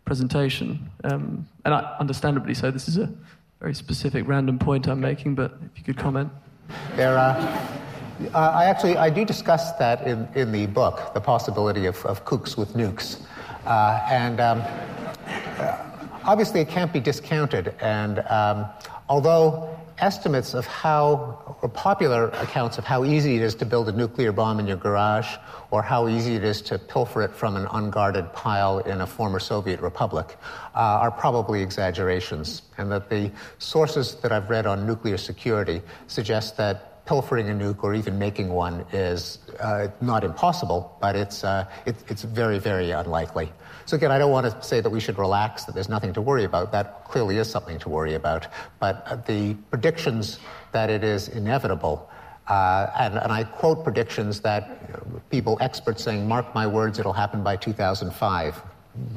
presentation. Um, and I, understandably so. This is a very specific random point I'm making, but if you could comment. There, uh, uh, I actually I do discuss that in, in the book, the possibility of, of kooks with nukes. Uh, and um, uh, obviously, it can't be discounted. And um, although estimates of how, or popular accounts of how easy it is to build a nuclear bomb in your garage, or how easy it is to pilfer it from an unguarded pile in a former Soviet republic, uh, are probably exaggerations. And that the sources that I've read on nuclear security suggest that pilfering a nuke or even making one is uh, not impossible, but it's, uh, it, it's very, very unlikely. So again, I don't want to say that we should relax, that there's nothing to worry about. That clearly is something to worry about. But uh, the predictions that it is inevitable, uh, and, and, I quote predictions that people, experts saying, mark my words, it'll happen by 2005.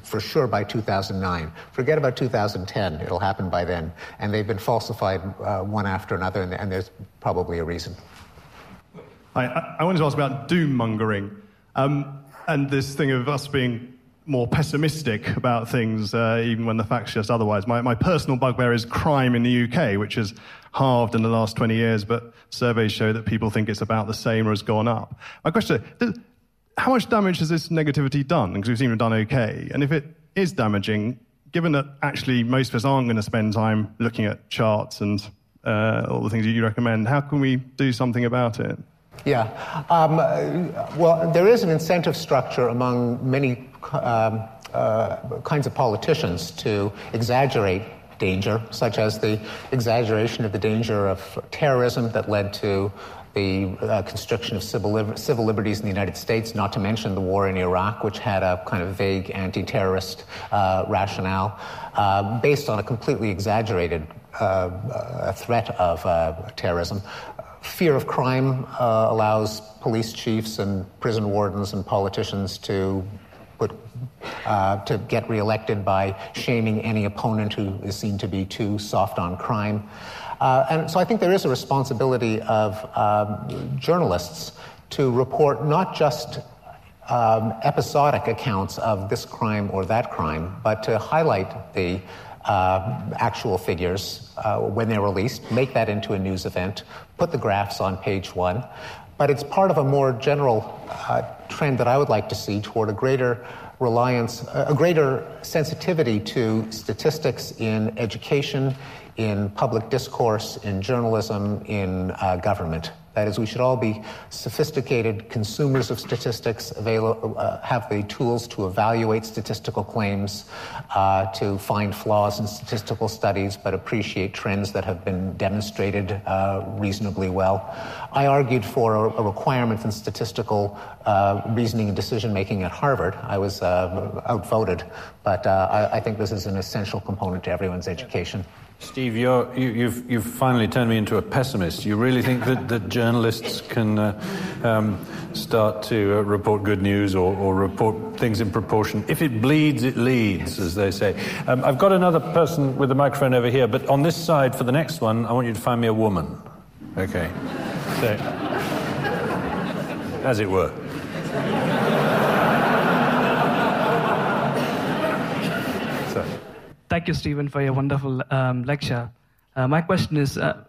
For sure by 2009. Forget about 2010, it'll happen by then. And they've been falsified uh, one after another, and, and, there's probably a reason. I, I wanted to ask about doom mongering um, and this thing of us being more pessimistic about things, uh, even when the facts just otherwise. My, my personal bugbear is crime in the UK, which has halved in the last 20 years, but surveys show that people think it's about the same or has gone up. My question how much damage has this negativity done? Because we seem to have done okay. And if it is damaging, given that actually most of us aren't going to spend time looking at charts and uh, all the things that you recommend, how can we do something about it? Yeah. Um, well, there is an incentive structure among many um, uh, kinds of politicians to exaggerate danger, such as the exaggeration of the danger of terrorism that led to the uh, constriction of civil, li- civil liberties in the United States, not to mention the war in Iraq, which had a kind of vague anti terrorist uh, rationale uh, based on a completely exaggerated uh, threat of uh, terrorism. Fear of crime uh, allows police chiefs and prison wardens and politicians to put, uh, to get reelected by shaming any opponent who is seen to be too soft on crime. Uh, and so I think there is a responsibility of um, journalists to report not just um, episodic accounts of this crime or that crime, but to highlight the uh, actual figures uh, when they're released, make that into a news event, put the graphs on page one. But it's part of a more general uh, trend that I would like to see toward a greater reliance, a greater sensitivity to statistics in education, in public discourse, in journalism, in uh, government. That is, we should all be sophisticated consumers of statistics, avail- uh, have the tools to evaluate statistical claims, uh, to find flaws in statistical studies, but appreciate trends that have been demonstrated uh, reasonably well. I argued for a, a requirement in statistical uh, reasoning and decision making at Harvard. I was uh, outvoted, but uh, I, I think this is an essential component to everyone's education. Steve, you have you've, you've finally turned me into a pessimist. You really think that, that journalists can uh, um, start to uh, report good news or, or, report things in proportion? If it bleeds, it leads, as they say. Um, I've got another person with a microphone over here, but on this side, for the next one, I want you to find me a woman. Okay. So, as it were. Thank you, Stephen, for your wonderful um, lecture. Uh, my question is uh,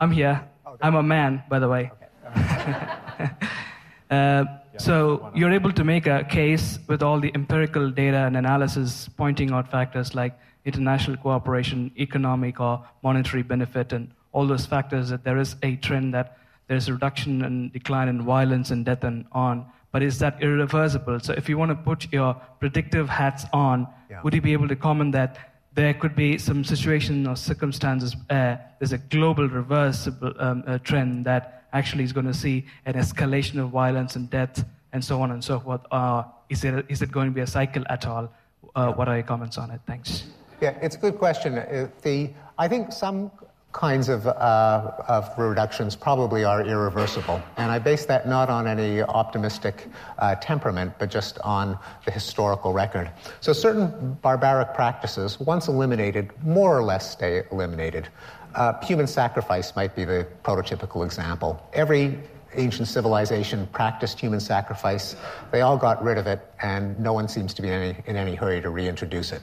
I'm here. I'm a man, by the way. uh, so you're able to make a case with all the empirical data and analysis pointing out factors like international cooperation, economic or monetary benefit, and all those factors that there is a trend that there's a reduction and decline in violence and death and on. But is that irreversible? So if you want to put your predictive hats on, yeah. would you be able to comment that there could be some situation or circumstances where there's a global reversible um, uh, trend that actually is going to see an escalation of violence and death and so on and so forth? Uh, is, it, is it going to be a cycle at all? Uh, what are your comments on it? Thanks. Yeah, it's a good question. Uh, the, I think some kinds of, uh, of reductions probably are irreversible. And I base that not on any optimistic uh, temperament, but just on the historical record. So certain barbaric practices, once eliminated, more or less stay eliminated. Uh, human sacrifice might be the prototypical example. Every ancient civilization practiced human sacrifice. They all got rid of it, and no one seems to be in any, in any hurry to reintroduce it.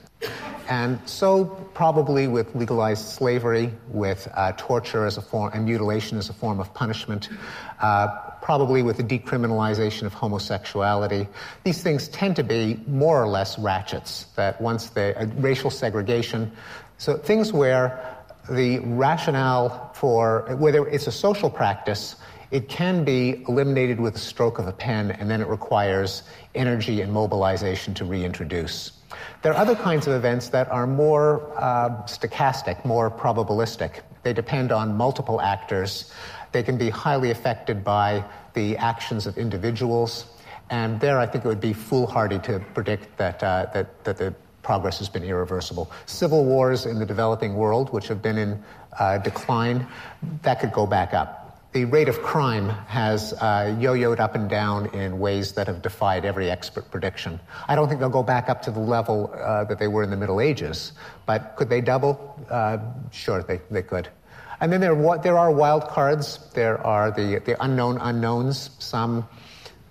And so, probably with legalized slavery, with uh, torture as a form, and mutilation as a form of punishment, uh, probably with the decriminalization of homosexuality, these things tend to be more or less ratchets. That once the uh, racial segregation, so things where the rationale for whether it's a social practice it can be eliminated with a stroke of a pen, and then it requires energy and mobilization to reintroduce. There are other kinds of events that are more uh, stochastic, more probabilistic. They depend on multiple actors. They can be highly affected by the actions of individuals. And there, I think it would be foolhardy to predict that, uh, that, that the progress has been irreversible. Civil wars in the developing world, which have been in uh, decline, that could go back up the rate of crime has uh, yo yoed up and down in ways that have defied every expert prediction. I don't think they'll go back up to the level uh, that they were in the Middle Ages, but could they double? Uh, sure, they, they could. And then there, there are wild cards. There are the, the unknown unknowns. Some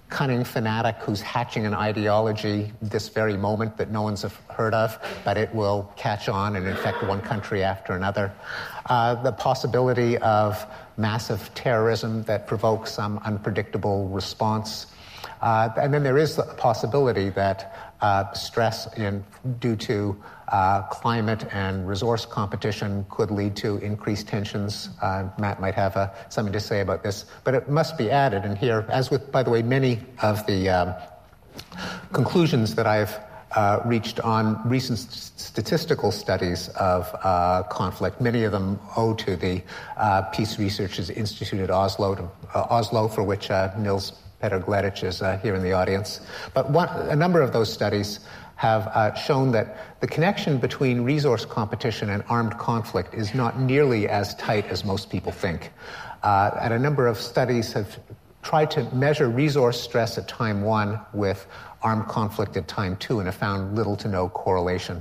cunning fanatic who's hatching an ideology this very moment that no one's heard of, but it will catch on and infect one country after another. Uh, the possibility of massive terrorism that provokes some unpredictable response. Uh, and then there is the possibility that uh, stress in, due to uh, climate and resource competition could lead to increased tensions. Uh, Matt might have uh, something to say about this, but it must be added. And here, as with, by the way, many of the um, conclusions that I've uh, reached on recent st- statistical studies of uh, conflict. Many of them owe to the uh, Peace Research Institute at Oslo, to, Oslo, for which Nils Petter Gleditsch is here in the audience. But one, a number of those studies have uh, shown that the connection between resource competition and armed conflict is not nearly as tight as most people think. Uh, and a number of studies have tried to measure resource stress at time one with armed conflict at time two and have found little to no correlation,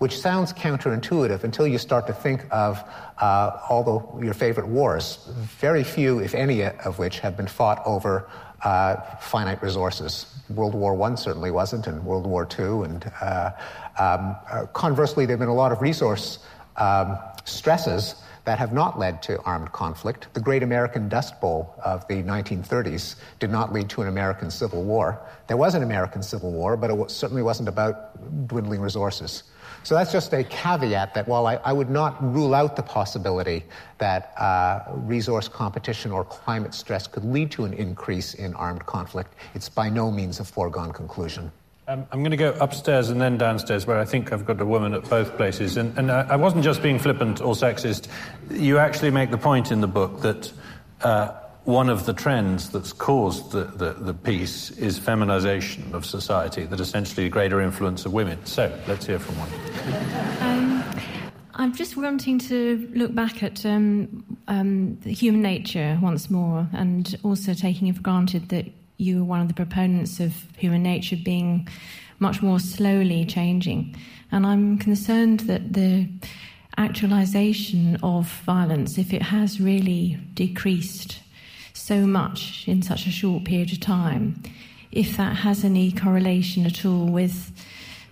which sounds counterintuitive until you start to think of uh, all the, your favorite wars, very few, if any, of which have been fought over uh, finite resources. World War I certainly wasn't, and World War II. And uh, um, uh, conversely, there have been a lot of resource um, stresses that have not led to armed conflict. The Great American Dust Bowl of the 1930s did not lead to an American Civil War. There was an American Civil War, but it certainly wasn't about dwindling resources. So that's just a caveat that while I, I would not rule out the possibility that uh, resource competition or climate stress could lead to an increase in armed conflict, it's by no means a foregone conclusion. Um, I'm going to go upstairs and then downstairs, where I think I've got a woman at both places. And, and uh, I wasn't just being flippant or sexist. You actually make the point in the book that uh, one of the trends that's caused the, the, the, peace is feminization of society, that essentially greater influence of women. So let's hear from one. Um, I'm just wanting to look back at um, um, human nature once more and also taking it for granted that you were one of the proponents of human nature being much more slowly changing. And I'm concerned that the actualization of violence, if it has really decreased so much in such a short period of time, if that has any correlation at all with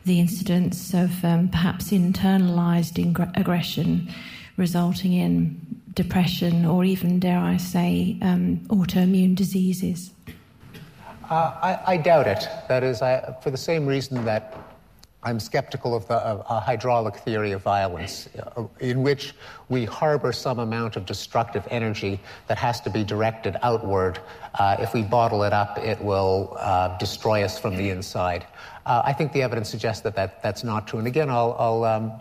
the incidence of um, perhaps internalized ing- aggression resulting in depression or even, dare I say, um, autoimmune diseases? Uh, I, I, doubt it. That is, I, for the same reason that I'm skeptical of the of a hydraulic theory of violence, uh, in which we harbor some amount of destructive energy that has to be directed outward. Uh, if we bottle it up, it will uh, destroy us from the inside. Uh, I think the evidence suggests that, that that's not true. And again, I'll, I'll um,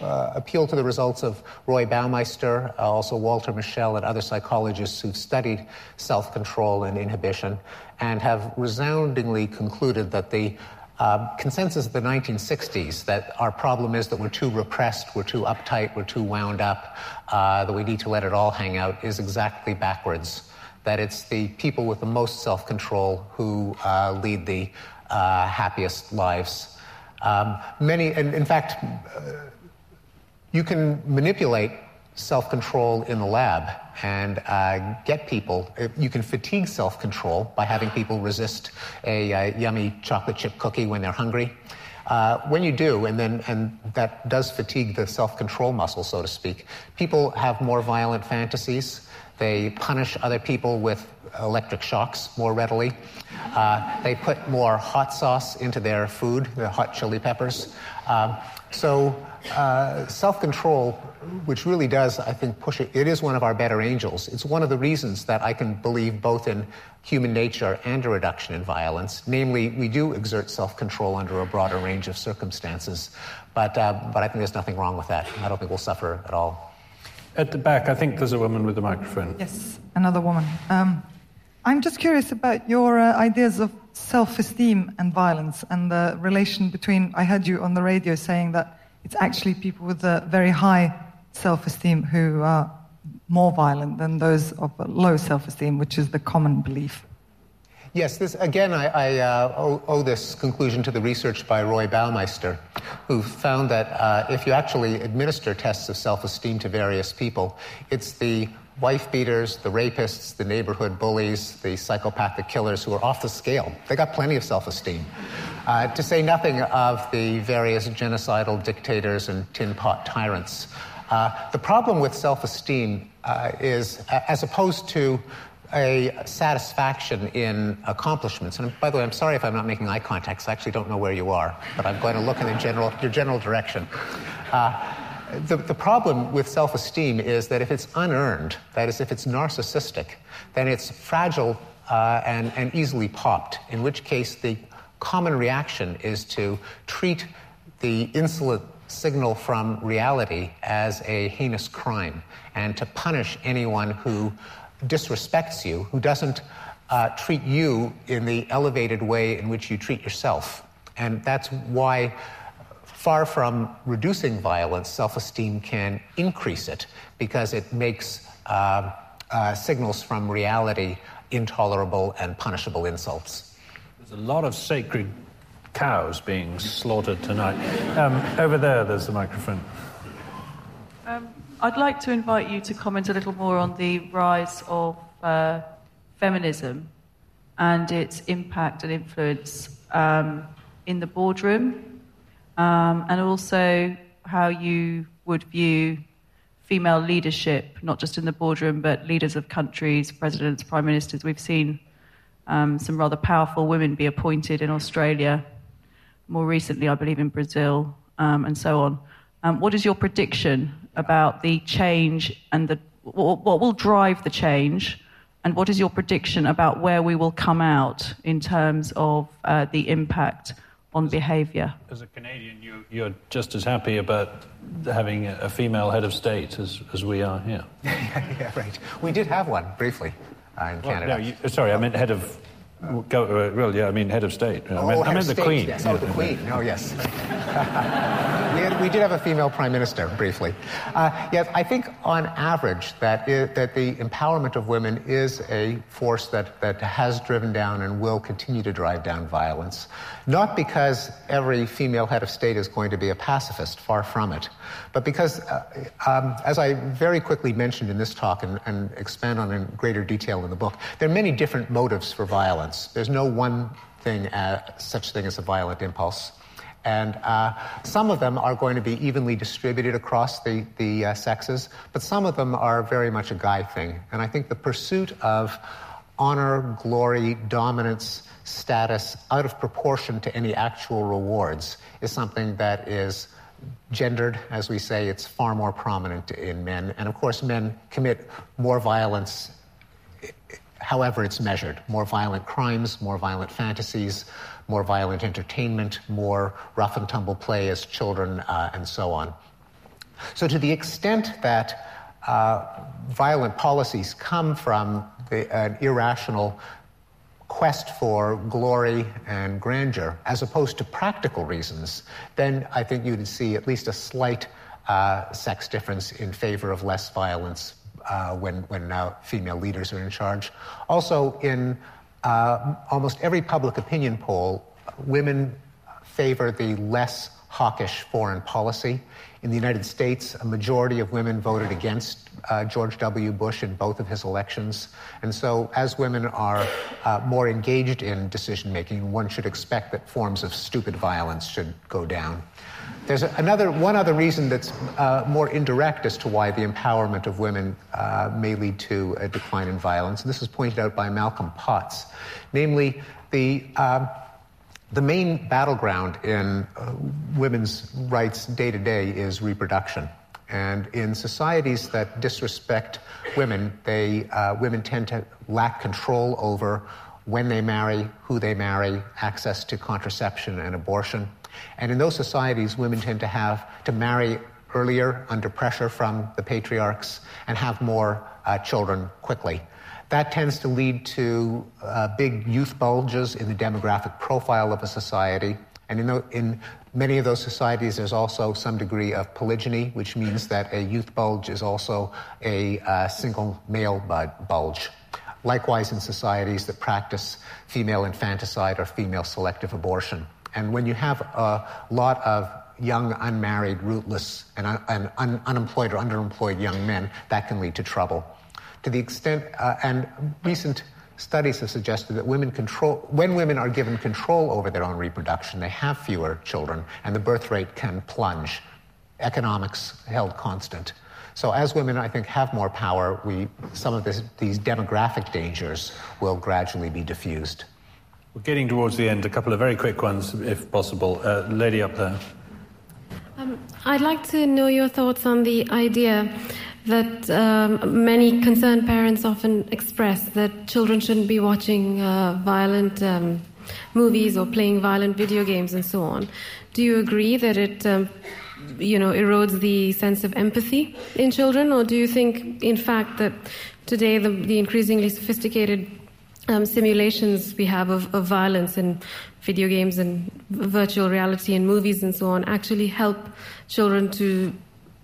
uh, appeal to the results of Roy Baumeister, uh, also Walter Mischel, and other psychologists who've studied self control and inhibition and have resoundingly concluded that the uh, consensus of the 1960s that our problem is that we're too repressed, we're too uptight, we're too wound up, uh, that we need to let it all hang out is exactly backwards. That it's the people with the most self control who uh, lead the uh, happiest lives. Um, many, and in fact, uh, you can manipulate self control in the lab and uh, get people. You can fatigue self control by having people resist a uh, yummy chocolate chip cookie when they're hungry. Uh, when you do, and then and that does fatigue the self control muscle, so to speak, people have more violent fantasies. They punish other people with electric shocks more readily. Uh, they put more hot sauce into their food, the hot chili peppers. Um, so uh, self control, which really does, I think, push it, it is one of our better angels. It's one of the reasons that I can believe both in human nature and a reduction in violence. Namely, we do exert self control under a broader range of circumstances. But, uh, but I think there's nothing wrong with that. I don't think we'll suffer at all. At the back, I think there's a woman with a microphone. Yes, another woman. Um, I'm just curious about your uh, ideas of self esteem and violence and the relation between. I heard you on the radio saying that it's actually people with a very high self esteem who are more violent than those of low self esteem, which is the common belief. Yes, this, again, I, I uh, owe, owe, this conclusion to the research by Roy Baumeister, who found that uh, if you actually administer tests of self esteem to various people, it's the wife beaters, the rapists, the neighborhood bullies, the psychopathic killers who are off the scale. They got plenty of self esteem. Uh, to say nothing of the various genocidal dictators and tin pot tyrants. Uh, the problem with self esteem uh, is, as opposed to a satisfaction in accomplishments. And by the way, I'm sorry if I'm not making eye contact, I actually don't know where you are, but I'm going to look in general, your general direction. Uh, the, the problem with self esteem is that if it's unearned, that is, if it's narcissistic, then it's fragile uh, and, and easily popped, in which case the common reaction is to treat the insolent signal from reality as a heinous crime and to punish anyone who disrespects you, who doesn't uh, treat you in the elevated way in which you treat yourself. And that's why, far from reducing violence, self esteem can increase it because it makes uh, uh, signals from reality intolerable and punishable insults. There's a lot of sacred cows being slaughtered tonight. Um, over there, there's the microphone. Um, I'd like to invite you to comment a little more on the rise of uh, feminism and its impact and influence um, in the boardroom, um, and also how you would view female leadership, not just in the boardroom, but leaders of countries, presidents, prime ministers. We've seen um, some rather powerful women be appointed in Australia, more recently, I believe, in Brazil, um, and so on. Um, what is your prediction about the change and the, what will drive the change? And what is your prediction about where we will come out in terms of uh, the impact on behaviour? As a Canadian, you, you're just as happy about having a female head of state as, as we are here. yeah, right. We did have one briefly uh, in well, Canada. No, you, sorry, I meant head of Go, uh, well, yeah, I mean head of state. Oh, I meant, I meant the state, Queen. Yes. Oh, the Queen. Oh, yes. we, had, we, did have a female prime minister briefly. Uh, yes, I think on average that is, that the empowerment of women is a force that, that has driven down and will continue to drive down violence. Not because every female head of state is going to be a pacifist, far from it, but because, uh, um, as I very quickly mentioned in this talk and, and expand on in greater detail in the book, there are many different motives for violence There's no one thing, uh, such thing as a violent impulse. And uh, some of them are going to be evenly distributed across the, the uh, sexes, but some of them are very much a guy thing. And I think the pursuit of honor, glory, dominance, status out of proportion to any actual rewards is something that is gendered, as we say, it's far more prominent in men. And of course, men commit more violence however it's measured. More violent crimes, more violent fantasies, more violent entertainment, more rough and tumble play as children, uh, and so on. So, to the extent that uh, violent policies come from the, an irrational quest for glory and grandeur, as opposed to practical reasons, then I think you'd see at least a slight uh, sex difference in favor of less violence uh, when, when uh, female leaders are in charge. Also, in uh, almost every public opinion poll, women favor the less hawkish foreign policy. In the United States, a majority of women voted against uh, George W. Bush in both of his elections. And so, as women are uh, more engaged in decision making, one should expect that forms of stupid violence should go down. There's another, one other reason that's uh, more indirect as to why the empowerment of women uh, may lead to a decline in violence, and this is pointed out by Malcolm Potts. Namely, the, uh, the main battleground in uh, women's rights day to day is reproduction. And in societies that disrespect women, they, uh, women tend to lack control over when they marry, who they marry, access to contraception and abortion. And in those societies, women tend to have to marry earlier under pressure from the patriarchs and have more uh, children quickly. That tends to lead to uh, big youth bulges in the demographic profile of a society. And in, the, in many of those societies, there's also some degree of polygyny, which means that a youth bulge is also a uh, single male bulge. Likewise, in societies that practice female infanticide or female selective abortion. And when you have a lot of young, unmarried, rootless, and, un- and un- unemployed or underemployed young men, that can lead to trouble. To the extent, uh, and recent studies have suggested that women control, when women are given control over their own reproduction, they have fewer children, and the birth rate can plunge. Economics held constant. So as women, I think, have more power, we, some of this, these demographic dangers will gradually be diffused. We're getting towards the end. A couple of very quick ones, if possible. Uh, lady up there. Um, I'd like to know your thoughts on the idea that um, many concerned parents often express that children shouldn't be watching uh, violent um, movies or playing violent video games and so on. Do you agree that it, um, you know, erodes the sense of empathy in children, or do you think, in fact, that today the, the increasingly sophisticated um, simulations we have of, of violence in video games and virtual reality and movies and so on actually help children to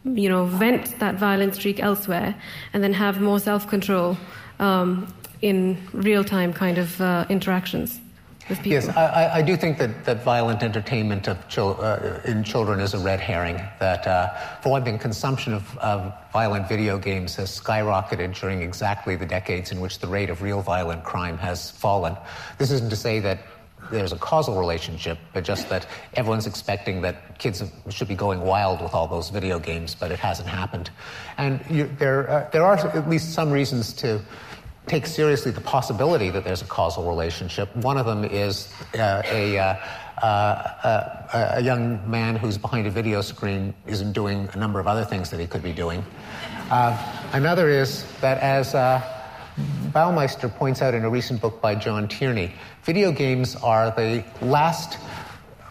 you know, vent that violent streak elsewhere and then have more self control um, in real time kind of uh, interactions. With people. Yes, I, I, do think that, that violent entertainment of chil- uh, in children is a red herring. That, uh, for one thing, consumption of, of violent video games has skyrocketed during exactly the decades in which the rate of real violent crime has fallen. This isn't to say that there's a causal relationship, but just that everyone's expecting that kids should be going wild with all those video games, but it hasn't happened. And you, there, uh, there are at least some reasons to take seriously the possibility that there's a causal relationship. One of them is uh, a, uh, uh a young man who's behind a video screen isn't doing a number of other things that he could be doing. Uh, another is that as uh, Baumeister points out in a recent book by John Tierney, video games are the last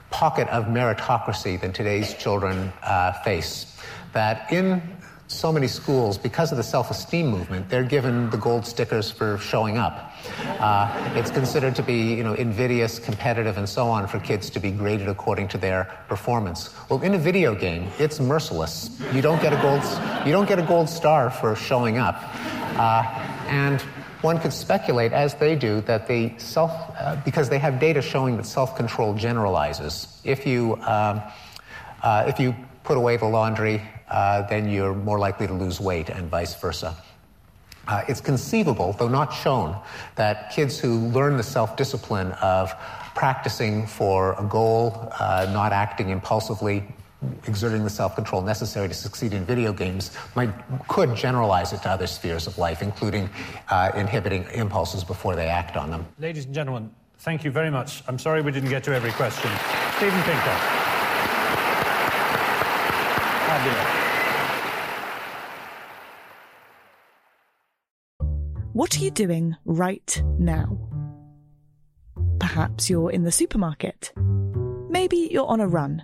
pocket of meritocracy that today's children uh, face. That in so many schools, because of the self esteem movement, they're given the gold stickers for showing up. Uh, it's considered to be you know, invidious, competitive, and so on for kids to be graded according to their performance. Well, in a video game, it's merciless. You don't get a gold, you don't get a gold star for showing up. Uh, and one could speculate, as they do, that the self, uh, because they have data showing that self-control generalizes. If you, um, uh, if you put away the laundry, uh, then you're more likely to lose weight, and vice versa. Uh, it's conceivable, though not shown, that kids who learn the self-discipline of practicing for a goal, uh, not acting impulsively, exerting the self-control necessary to succeed in video games might could generalize it to other spheres of life, including uh, inhibiting impulses before they act on them. Ladies and gentlemen, thank you very much. I'm sorry we didn't get to every question. Steven Pinker. What are you doing right now? Perhaps you're in the supermarket. Maybe you're on a run